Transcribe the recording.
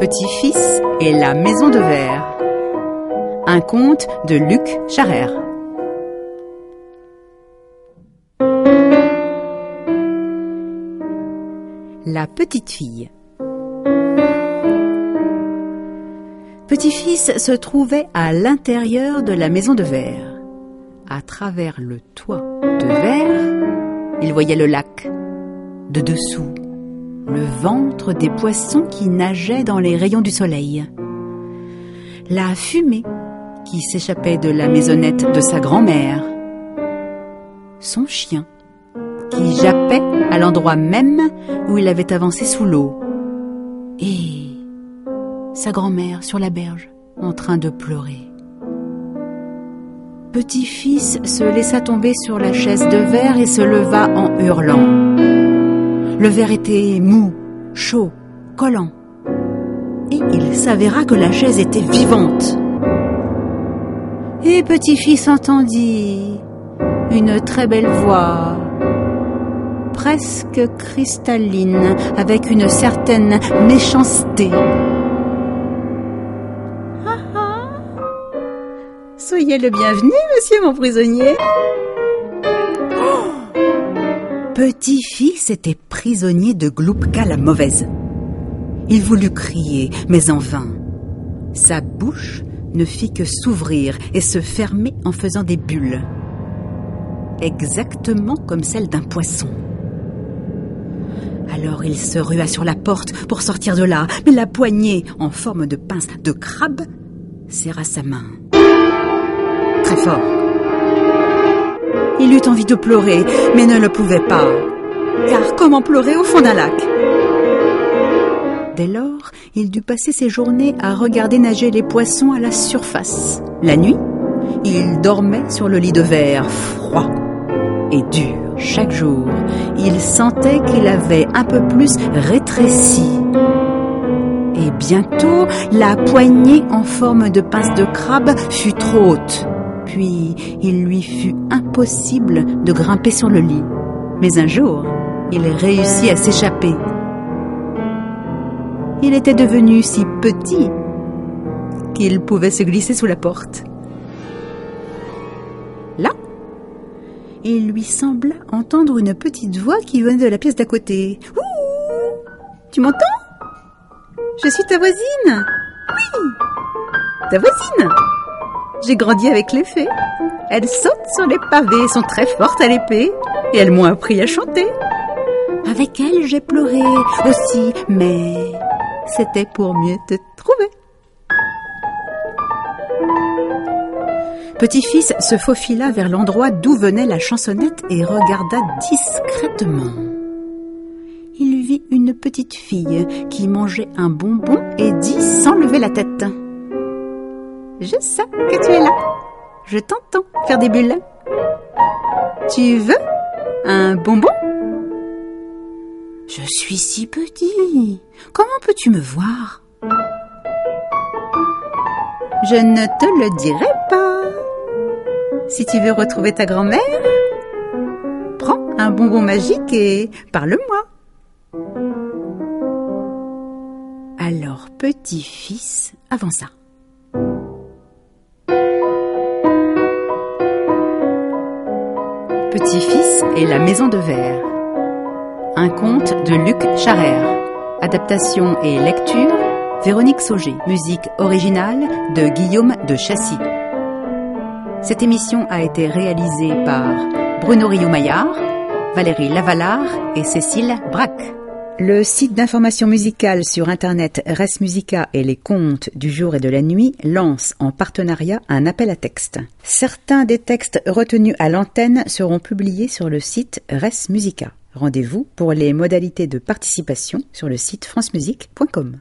Petit-fils et la maison de verre. Un conte de Luc Charrère. La petite fille. Petit-fils se trouvait à l'intérieur de la maison de verre. À travers le toit de verre, il voyait le lac. De dessous, le ventre des poissons qui nageaient dans les rayons du soleil, la fumée qui s'échappait de la maisonnette de sa grand-mère, son chien qui jappait à l'endroit même où il avait avancé sous l'eau, et sa grand-mère sur la berge en train de pleurer. Petit-fils se laissa tomber sur la chaise de verre et se leva en hurlant. Le verre était mou, chaud, collant. Et il s'avéra que la chaise était vivante. Et petit-fils entendit une très belle voix, presque cristalline, avec une certaine méchanceté. Ah ah Soyez le bienvenu, monsieur mon prisonnier. Petit-fils était prisonnier de Gloupka la mauvaise. Il voulut crier, mais en vain. Sa bouche ne fit que s'ouvrir et se fermer en faisant des bulles. Exactement comme celle d'un poisson. Alors il se rua sur la porte pour sortir de là, mais la poignée, en forme de pince de crabe, serra sa main. Très fort. Il eut envie de pleurer, mais ne le pouvait pas. Car comment pleurer au fond d'un lac? Dès lors, il dut passer ses journées à regarder nager les poissons à la surface. La nuit, il dormait sur le lit de verre, froid et dur. Chaque jour, il sentait qu'il avait un peu plus rétréci. Et bientôt, la poignée en forme de pince de crabe fut trop haute puis il lui fut impossible de grimper sur le lit. Mais un jour, il réussit à s'échapper. Il était devenu si petit qu'il pouvait se glisser sous la porte. Là, il lui sembla entendre une petite voix qui venait de la pièce d'à côté. Ouh Tu m'entends? Je suis ta voisine Oui Ta voisine j'ai grandi avec les fées. Elles sautent sur les pavés, sont très fortes à l'épée, et elles m'ont appris à chanter. Avec elles, j'ai pleuré aussi, mais c'était pour mieux te trouver. Petit-fils se faufila vers l'endroit d'où venait la chansonnette et regarda discrètement. Il vit une petite fille qui mangeait un bonbon et dit sans lever la tête. Je sais que tu es là. Je t'entends faire des bulles. Tu veux un bonbon? Je suis si petit. Comment peux-tu me voir? Je ne te le dirai pas. Si tu veux retrouver ta grand-mère, prends un bonbon magique et parle-moi. Alors petit-fils avança. Petit-fils et la maison de verre. Un conte de Luc Charrère. Adaptation et lecture Véronique Sauger. Musique originale de Guillaume de Chassis. Cette émission a été réalisée par Bruno Rio-Maillard, Valérie Lavalard et Cécile Braque. Le site d'information musicale sur Internet Res Musica et les contes du jour et de la nuit lance en partenariat un appel à texte. Certains des textes retenus à l'antenne seront publiés sur le site Res Musica. Rendez-vous pour les modalités de participation sur le site francemusique.com.